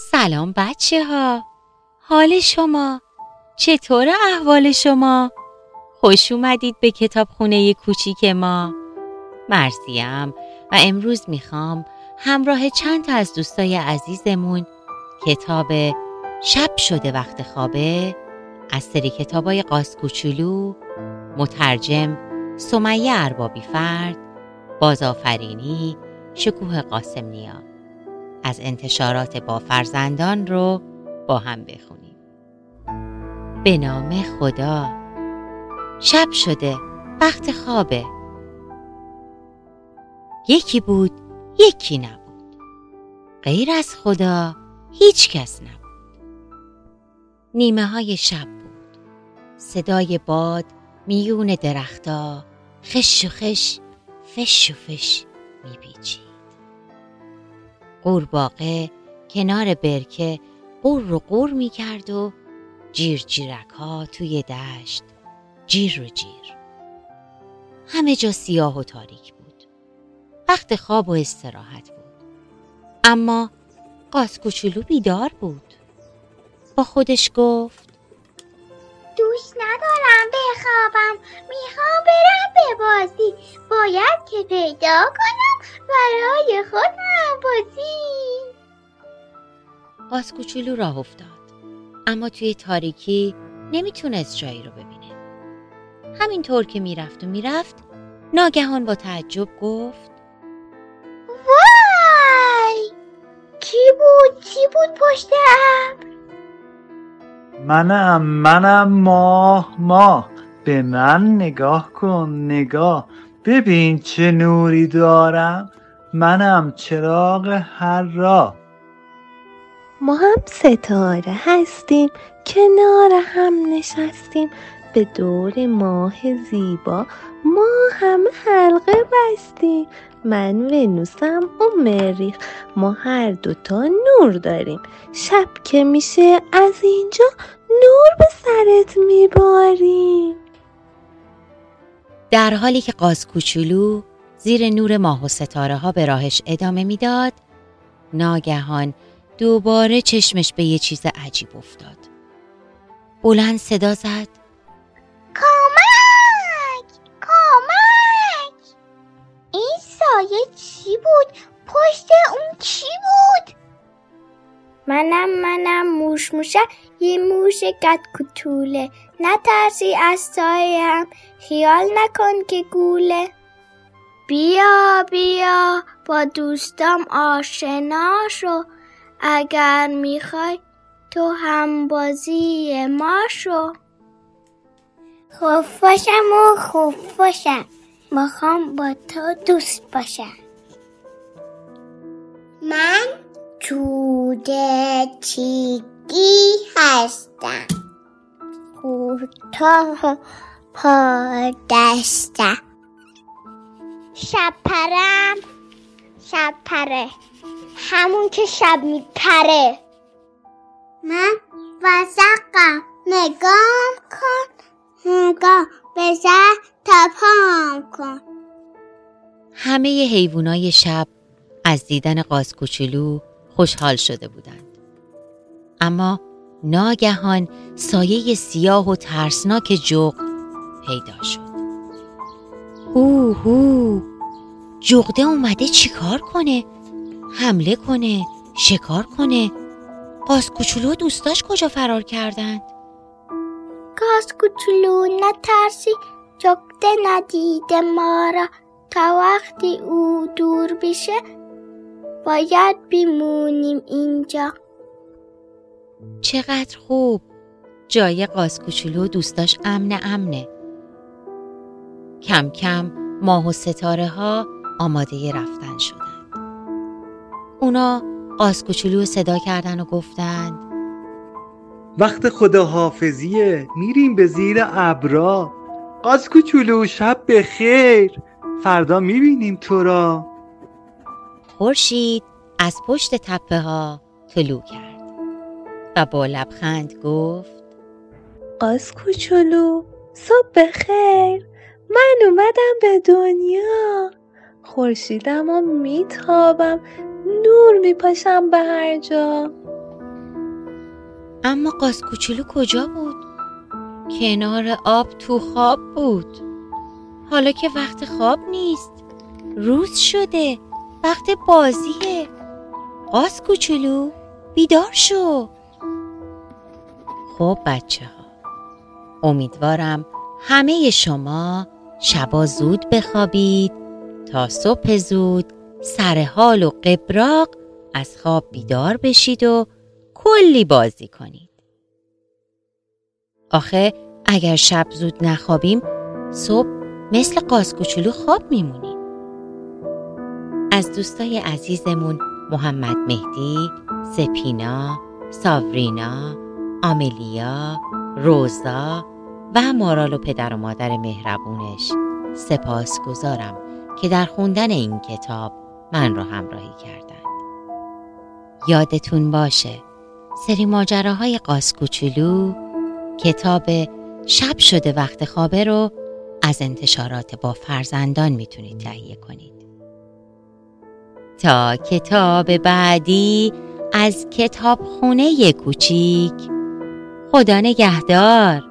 سلام بچه ها حال شما؟ چطور احوال شما؟ خوش اومدید به کتابخونه کوچیک ما. مرزیم و امروز می‌خوام همراه چند تا از دوستای عزیزمون کتاب شب شده وقت خوابه از سری کتابای قاس کوچولو مترجم سمیه اربابی فرد بازآفرینی شکوه قاسم نیا از انتشارات با فرزندان رو با هم بخونیم. به نام خدا. شب شده وقت خوابه. یکی بود یکی نبود. غیر از خدا هیچ کس نبود. نیمه های شب بود. صدای باد میون درختا خش و خش فش و فش میپیچید. قورباغه کنار برکه قور و قور می‌کرد و جیر جیرک ها توی دشت جیر و جیر. همه جا سیاه و تاریک بود. وقت خواب و استراحت بود. اما قاس کوچولو بیدار بود. با خودش گفت دوست ندارم بخوابم می‌خوام برم به بازی. باید که پیدا کنم برای خودم بازی قاس کوچولو راه افتاد. اما توی تاریکی نمی‌تونست جایی رو ببینه. همینطور که می‌رفت و می‌رفت ناگهان با تعجب گفت وای! کی بود؟ کی بود پشت ابر منم منم ماه ماه. به من نگاه کن نگاه. ببین چه نوری دارم. منم چراغ هر راه ما هم ستاره هستیم کنار هم نشستیم. به دور ماه زیبا ما هم حلقه بستیم. من ونوسم و مریخ ما هر دوتا نور داریم. شب که میشه از اینجا نور به سرت میباریم. در حالی که قاز کوچولو زیر نور ماه و ستاره ها به راهش ادامه می‌داد. ناگهان دوباره چشمش به یه چیز عجیب افتاد. بلند صدا زد. کمک! کمک! این سایه چی بود؟ پشت اون چی بود؟ منم منم موش موشه یه موش قد کوتوله. نترسی از سایم خیال نکن که گوله. بیا بیا با دوستام آشنا شو. اگر می‌خوای تو هم بازی ما شو. خفاشم و خفاشم می‌خوام با تو دوست باشم. من توده چیگی هستم. کوتاه پا دستم. شب پرم شب پره. همون که شب میپره من وزقم نگام کن. نگاه بزن تپام کن. همه حیوانای شب از دیدن قاز کوچولو خوشحال شده بودند. اما ناگهان سایه سیاه و ترسناک جغ پیدا شد. هو هو. جغده اومده چیکار کنه؟ حمله کنه؟ شکار کنه؟ قاز کوچولو دوستاش کجا فرار کردند؟ گاز کوچولو نترسی جغده ندیده ما را. تا وقتی او دور بشه باید بیمونیم اینجا. چقدر خوب. جای قاز کوچولو دوستاش امن امنه. کم کم ماه و ستاره ها آماده رفتن شدند اونا قاز کوچولو صدا کردن و گفتند وقت خداحافظیه میریم به زیر ابرا. قاز کوچولو شب به خیر فردا می‌بینیم تو را. خورشید از پشت تپه ها طلوع کرد و با لبخند گفت قاز کوچولو صبح بخیر. من اومدم به دنیا. خورشیدم و میتابم. نور میپاشم به هر جا. اما قاز کوچولو کجا بود؟ کنار آب تو خواب بود. حالا که وقت خواب نیست. روز شده. وقت بازیه. قاز کوچولو بیدار شو. خب بچه ها امیدوارم همه شما شبا زود بخوابید. تا صبح زود سر حال و قبراق از خواب بیدار بشید و کلی بازی کنید. آخه اگر شب زود نخوابیم صبح مثل قاز کوچولو خواب میمونیم. از دوستای عزیزمون محمد مهدی، سپینا، ساورینا، آملیا، روزا و مارال و پدر و مادر مهربونش سپاس گذارم که در خوندن این کتاب من را همراهی کردند. یادتون باشه سری ماجراهای قاس کوچولو کتاب شب شده وقت خوابه رو از انتشارات با فرزندان می‌تونید تهیه کنید. تا کتاب بعدی از کتاب خونه کوچیک خدا نگهدار